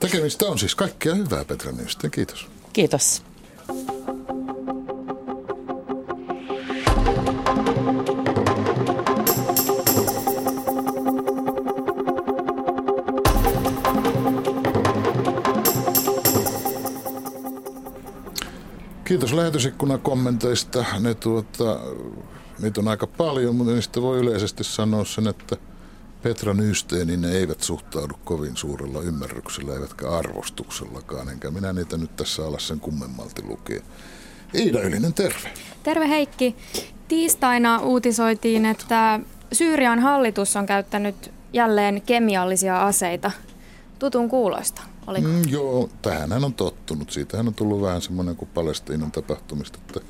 tekemistä on siis kaikkea hyvää Petra Nysten. Kiitos. Kiitos. Kiitos lähetysikkunan kommenteista. Ne tuota, niitä on aika paljon, mutta niistä voi yleisesti sanoa sen, että Petra Nysteenin ne eivät suhtaudu kovin suurella ymmärryksellä eivätkä arvostuksellakaan, enkä minä niitä nyt tässä alas sen kummemmalti lukea. Iida Ylinen, terve. Terve Heikki. Tiistaina uutisoitiin, että Syyrian hallitus on käyttänyt jälleen kemiallisia aseita. Tutun kuulosta. Oliko? Mm, joo, tähän on tottunut. Siitähän on tullut vähän semmoinen kuin Palestiinan tapahtumista, että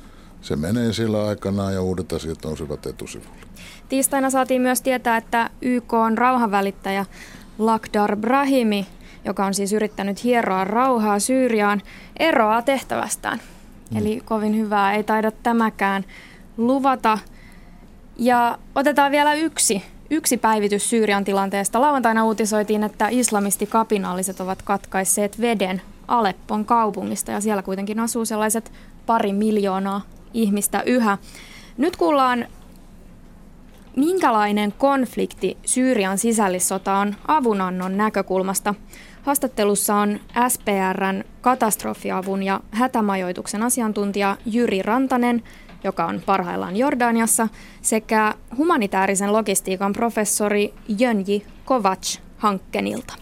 se menee sillä aikanaan ja uudet asiat nousevat etusivulle. Tiistaina saatiin myös tietää, että YK on rauhanvälittäjä Lakdar Brahimi, joka on siis yrittänyt hieroa rauhaa Syyriaan, eroaa tehtävästään. Mm. Eli kovin hyvää ei taida tämäkään luvata. Ja otetaan vielä yksi Yksi päivitys Syyrian tilanteesta. Lauantaina uutisoitiin, että islamistikapinalliset ovat katkaisseet veden Aleppon kaupungista ja siellä kuitenkin asuu sellaiset pari miljoonaa ihmistä yhä. Nyt kuullaan, minkälainen konflikti Syyrian sisällissota on avunannon näkökulmasta. Haastattelussa on SPRn katastrofiavun ja hätämajoituksen asiantuntija Jyri Rantanen – joka on parhaillaan Jordaniassa, sekä humanitaarisen logistiikan professori Jönji Kovac Hankkenilta.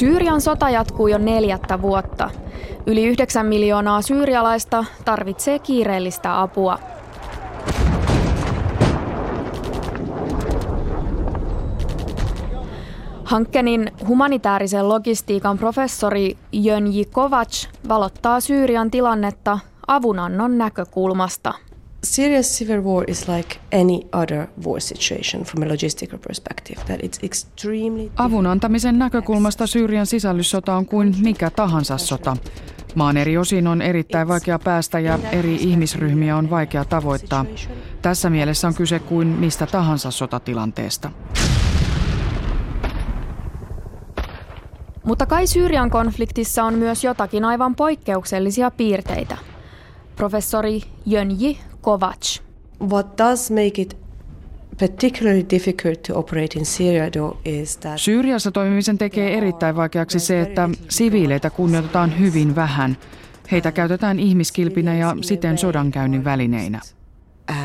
Syyrian sota jatkuu jo neljättä vuotta. Yli 9 miljoonaa syyrialaista tarvitsee kiireellistä apua. Hankkenin humanitaarisen logistiikan professori Jönji Kovac valottaa Syyrian tilannetta avunannon näkökulmasta. Syria's civil war is like any other war situation from a logistical perspective. That it's extremely Avun antamisen näkökulmasta Syyrian sisällyssota on kuin mikä tahansa sota. Maan eri osiin on erittäin vaikea päästä ja eri ihmisryhmiä on vaikea tavoittaa. Tässä mielessä on kyse kuin mistä tahansa sotatilanteesta. Mutta kai Syyrian konfliktissa on myös jotakin aivan poikkeuksellisia piirteitä. Professori Jönji Kovac. What does make it particularly difficult to operate in Syria though is that Syyriassa toimimisen tekee erittäin vaikeaksi se, että siviileitä kunnioitetaan hyvin vähän. Heitä käytetään ihmiskilpinä ja siten sodankäynnin välineinä.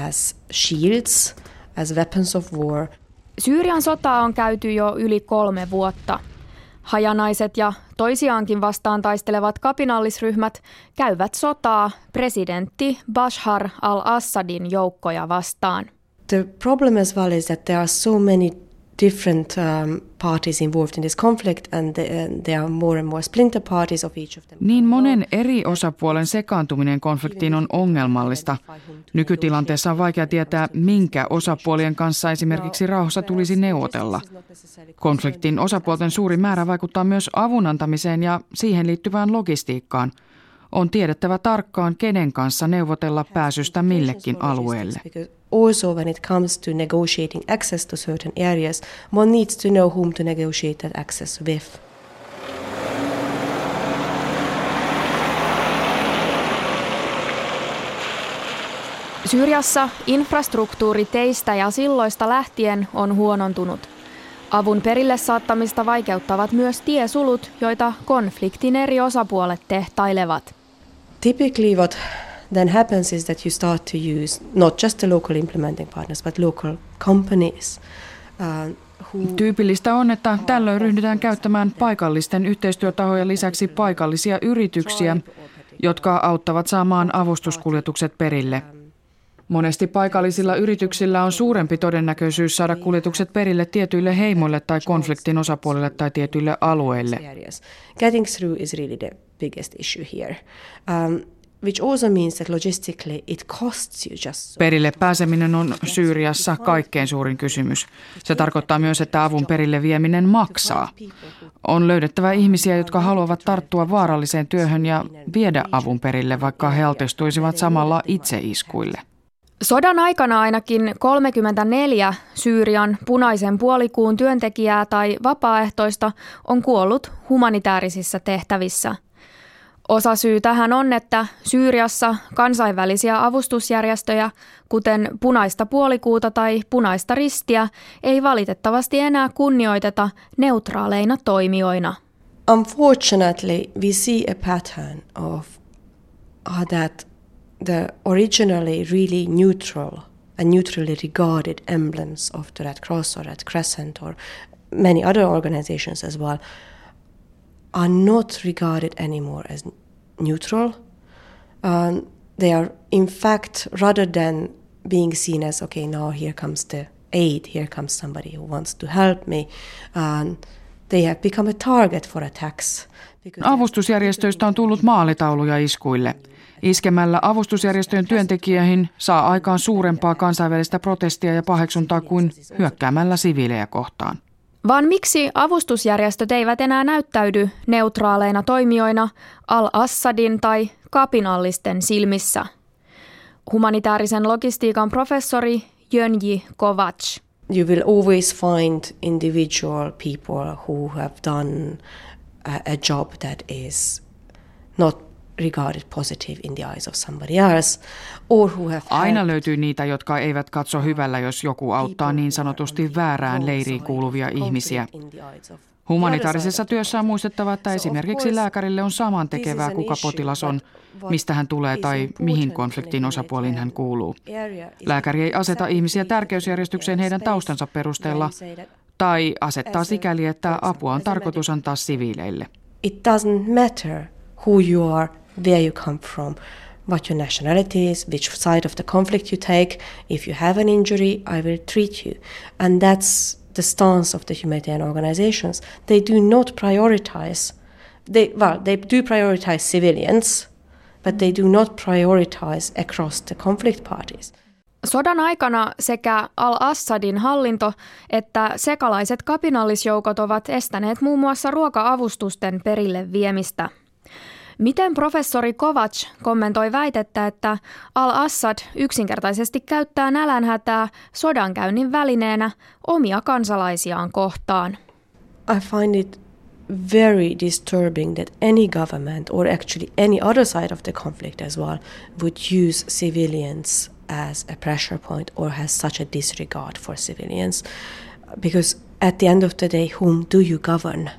As shields, as weapons of war. Syyrian sotaa on käyty jo yli kolme vuotta – Hajanaiset ja toisiaankin vastaan taistelevat kapinallisryhmät käyvät sotaa presidentti Bashar al-Assadin joukkoja vastaan. The problem as well is that there are so many different um, parties involved in this conflict and the, uh, there are more and more splinter parties of each of them. Niin monen eri osapuolen sekaantuminen konfliktiin on ongelmallista. Nykytilanteessa on vaikea tietää, minkä osapuolien kanssa esimerkiksi rauhassa tulisi neuvotella. Konfliktin osapuolten suuri määrä vaikuttaa myös avun antamiseen ja siihen liittyvään logistiikkaan – on tiedettävä tarkkaan, kenen kanssa neuvotella pääsystä millekin alueelle. Also when it comes to negotiating access to certain areas, one needs to know whom to negotiate that access with. Syyriassa infrastruktuuri teistä ja silloista lähtien on huonontunut. Avun perille saattamista vaikeuttavat myös tiesulut, joita konfliktin eri osapuolet tehtailevat. Typically what then happens is that you start to use not just the local implementing partners but local companies. Uh, Tyypillistä on, että tällöin ryhdytään käyttämään paikallisten yhteistyötahojen lisäksi paikallisia yrityksiä, jotka auttavat saamaan avustuskuljetukset perille. Monesti paikallisilla yrityksillä on suurempi todennäköisyys saada kuljetukset perille tietyille heimoille tai konfliktin osapuolille tai tietyille alueille. Getting through is really the biggest issue here. Um, which also means that logistically it costs you just Perille pääseminen on Syyriassa kaikkein suurin kysymys. Se tarkoittaa myös, että avun perille vieminen maksaa. On löydettävä ihmisiä, jotka haluavat tarttua vaaralliseen työhön ja viedä avun perille, vaikka he altistuisivat samalla itseiskuille. Sodan aikana ainakin 34 Syyrian punaisen puolikuun työntekijää tai vapaaehtoista on kuollut humanitaarisissa tehtävissä. Osa syy tähän on, että Syyriassa kansainvälisiä avustusjärjestöjä, kuten punaista puolikuuta tai punaista ristiä, ei valitettavasti enää kunnioiteta neutraaleina toimijoina. Unfortunately, we see a pattern of that the originally really neutral and neutrally regarded emblems of the Red Cross or Red Crescent or many other organizations as well are not regarded anymore as neutral. Um, they are, in fact, rather than being seen as, okay, now here comes the aid, here comes somebody who wants to help me, um, they have become a target for attacks. Avustusjärjestöistä on tullut maalitauluja iskuille. Iskemällä avustusjärjestöjen työntekijöihin saa aikaan suurempaa kansainvälistä protestia ja paheksuntaa kuin hyökkäämällä siviilejä kohtaan. Vaan miksi avustusjärjestöt eivät enää näyttäydy neutraaleina toimijoina al-Assadin tai kapinallisten silmissä? Humanitaarisen logistiikan professori Jönji Kovac. You will always find individual people who have done a, a job that is not regarded positive in the eyes of somebody else, or who have Aina löytyy niitä, jotka eivät katso hyvällä, jos joku auttaa niin sanotusti väärään leiriin kuuluvia ihmisiä. Humanitaarisessa työssä on muistettava, että esimerkiksi lääkärille on saman tekevää, kuka potilas on, mistä hän tulee tai mihin konfliktin osapuoliin hän kuuluu. Lääkäri ei aseta ihmisiä tärkeysjärjestykseen heidän taustansa perusteella tai asettaa sikäli, että apua on tarkoitus antaa siviileille. It doesn't matter who you are where you come from, what your nationality is, which side of the conflict you take. If you have an injury, I will treat you. And that's the stance of the humanitarian organizations. They do not prioritize, they, well, they do prioritize civilians, but they do not prioritize across the conflict parties. Sodan aikana sekä al-Assadin hallinto että sekalaiset kapinallisjoukot ovat estäneet muun muassa ruoka-avustusten perille viemistä – Miten professori Kovac kommentoi väitettä, että al-Assad yksinkertaisesti käyttää nälänhätää sodankäynnin välineenä omia kansalaisiaan kohtaan? I find it very disturbing that any government or actually any other side of the conflict as well would use civilians as a pressure point or has such a disregard for civilians because at the end of the day whom do you govern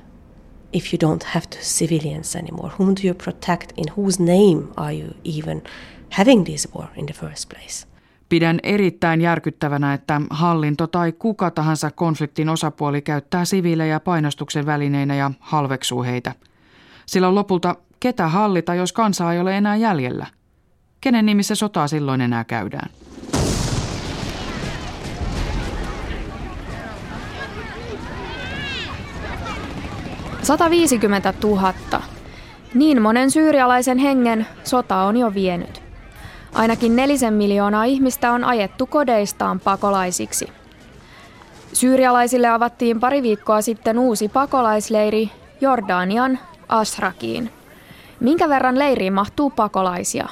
if you don't have the civilians anymore? Whom do you protect? In whose name are you even having this war in the first place? Pidän erittäin järkyttävänä, että hallinto tai kuka tahansa konfliktin osapuoli käyttää siviilejä painostuksen välineinä ja halveksuu heitä. Sillä on lopulta ketä hallita, jos kansaa ei ole enää jäljellä? Kenen nimissä sotaa silloin enää käydään? 150 000. Niin monen syyrialaisen hengen sota on jo vienyt. Ainakin nelisen miljoonaa ihmistä on ajettu kodeistaan pakolaisiksi. Syyrialaisille avattiin pari viikkoa sitten uusi pakolaisleiri Jordanian Asrakiin. Minkä verran leiriin mahtuu pakolaisia?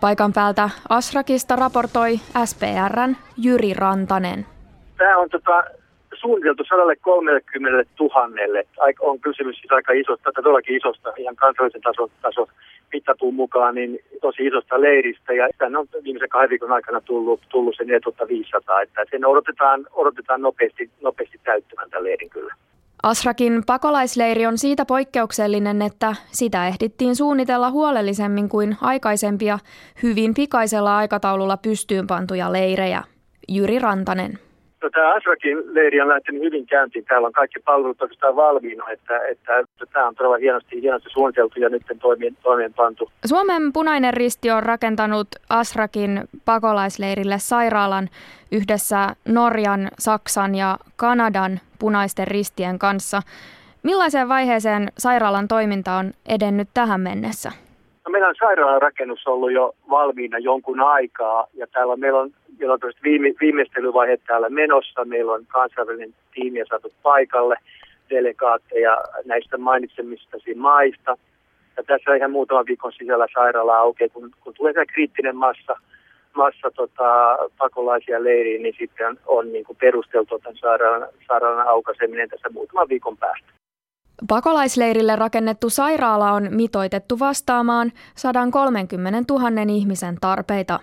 Paikan päältä Asrakista raportoi SPRn Jyri Rantanen. Tämä on tota, suunniteltu 130 000. On kysymys siis aika isosta, todellakin isosta, ihan kansallisen tason, tason mittatuun mukaan, niin tosi isosta leiristä. Ja tänne on viimeisen kahden viikon aikana tullut, tullut sen 4500, että sen odotetaan, odotetaan nopeasti, nopeasti täyttämään tämän leirin kyllä. Asrakin pakolaisleiri on siitä poikkeuksellinen, että sitä ehdittiin suunnitella huolellisemmin kuin aikaisempia hyvin pikaisella aikataululla pystyyn pantuja leirejä. Jyri Rantanen. No, tämä Asrakin leiri on lähtenyt hyvin käyntiin. Täällä on kaikki palvelut oikeastaan valmiina, että, että, että tämä on todella hienosti, hienosti suunniteltu ja nyt toimeen, toimeenpantu. Suomen punainen risti on rakentanut Asrakin pakolaisleirille sairaalan yhdessä Norjan, Saksan ja Kanadan punaisten ristien kanssa. Millaiseen vaiheeseen sairaalan toiminta on edennyt tähän mennessä? No, meillä on sairaalan rakennus ollut jo valmiina jonkun aikaa ja täällä meillä on meillä on viime, viimeistelyvaihe täällä menossa. Meillä on kansainvälinen tiimi saatu paikalle, delegaatteja näistä mainitsemistasi maista. Ja tässä ihan muutaman viikon sisällä sairaala aukeaa, kun, kun tulee tämä kriittinen massa, massa tota, pakolaisia leiriin, niin sitten on, on niin kuin perusteltu tämän sairaalan, sairaalan aukaiseminen tässä muutaman viikon päästä. Pakolaisleirille rakennettu sairaala on mitoitettu vastaamaan 130 000 ihmisen tarpeita.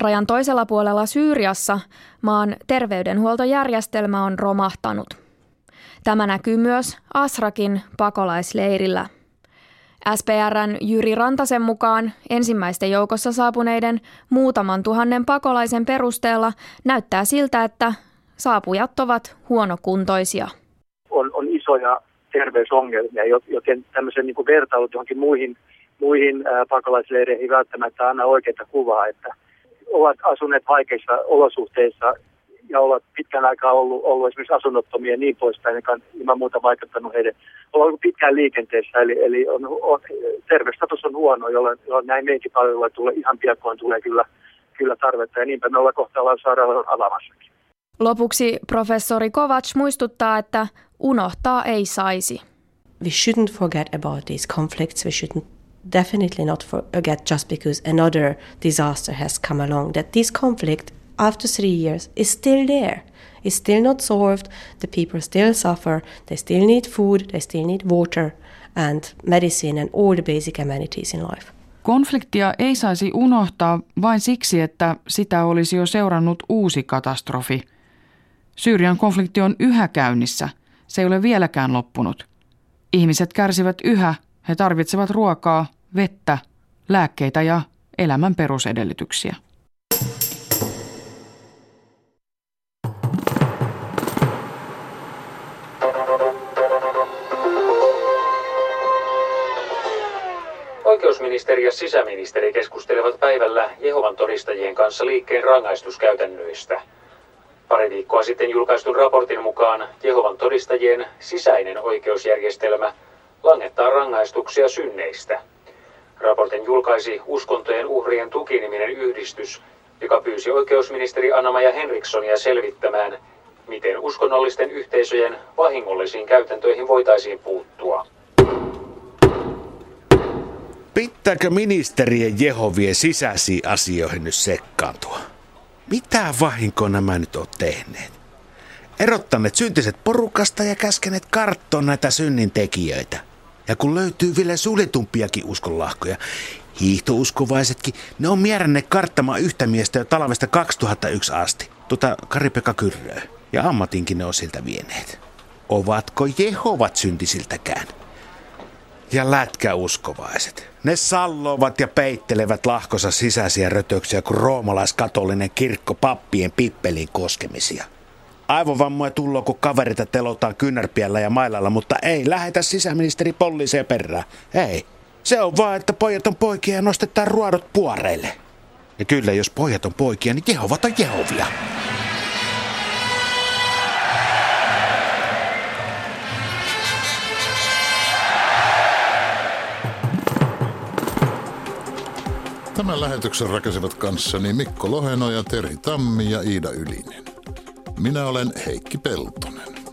Rajan toisella puolella Syyriassa maan terveydenhuoltojärjestelmä on romahtanut. Tämä näkyy myös Asrakin pakolaisleirillä. SPRn Jyri Rantasen mukaan ensimmäisten joukossa saapuneiden muutaman tuhannen pakolaisen perusteella näyttää siltä, että saapujat ovat huonokuntoisia. On, on isoja terveysongelmia, joten tämmöisen niin vertailut johonkin muihin, muihin pakolaisleireihin ei välttämättä anna oikeita kuvaa, että ovat asuneet vaikeissa olosuhteissa ja ovat pitkän aikaa ollut, ollut esimerkiksi asunnottomia ja niin poispäin, joka on ilman muuta vaikuttanut heidän. Ollaan ollut pitkään liikenteessä, eli, eli on, on, terveystatus on huono, jolloin, jolloin näin meidänkin palveluilla tulee ihan piakkoin tulee kyllä, kyllä tarvetta, ja niinpä me ollaan kohta ollaan sairaalan avaamassakin. Lopuksi professori Kovac muistuttaa, että unohtaa ei saisi. We shouldn't forget about these conflicts. We shouldn't definitely not forget just because another disaster has come along that this conflict after three years is still there it's still not solved the people still suffer they still need food they still need water and medicine and all the basic amenities in life Konfliktia ei saisi unohtaa vain siksi, että sitä olisi jo seurannut uusi katastrofi. Syyrian konflikti on yhä käynnissä. Se ei ole vieläkään loppunut. Ihmiset kärsivät yhä he tarvitsevat ruokaa, vettä, lääkkeitä ja elämän perusedellytyksiä. Oikeusministeri ja sisäministeri keskustelevat päivällä Jehovan todistajien kanssa liikkeen rangaistuskäytännöistä. Pari viikkoa sitten julkaistun raportin mukaan Jehovan todistajien sisäinen oikeusjärjestelmä – langettaa rangaistuksia synneistä. Raportin julkaisi Uskontojen uhrien tukiniminen yhdistys, joka pyysi oikeusministeri Anna-Maja Henrikssonia selvittämään, miten uskonnollisten yhteisöjen vahingollisiin käytäntöihin voitaisiin puuttua. Pitääkö ministerien Jehovien sisäisiin asioihin nyt sekkaantua? Mitä vahinkoa nämä nyt on tehneet? Erottaneet syntiset porukasta ja käskeneet karttoon näitä synnin tekijöitä. Ja kun löytyy vielä suljetumpiakin uskonlahkoja, hiihtouskovaisetkin, ne on mieränneet karttamaan yhtä miestä jo talvesta 2001 asti, tuota Kari-Pekka Kyrröä. Ja ammatinkin ne on siltä vieneet. Ovatko Jehovat syntisiltäkään? Ja lätkäuskovaiset. Ne sallovat ja peittelevät lahkossa sisäisiä rötöksiä kuin roomalaiskatolinen kirkko pappien pippeliin koskemisia aivovammoja tullo, kun kaverita telotaan kynärpiellä ja mailalla, mutta ei lähetä sisäministeri poliiseen perään. Ei. Se on vaan, että pojat on poikia ja nostetaan ruodot puoreille. Ja kyllä, jos pojat on poikia, niin jehovat on jehovia. Tämän lähetyksen rakensivat kanssani Mikko Loheno ja Terhi Tammi ja Iida Ylinen. Minä olen Heikki Peltonen.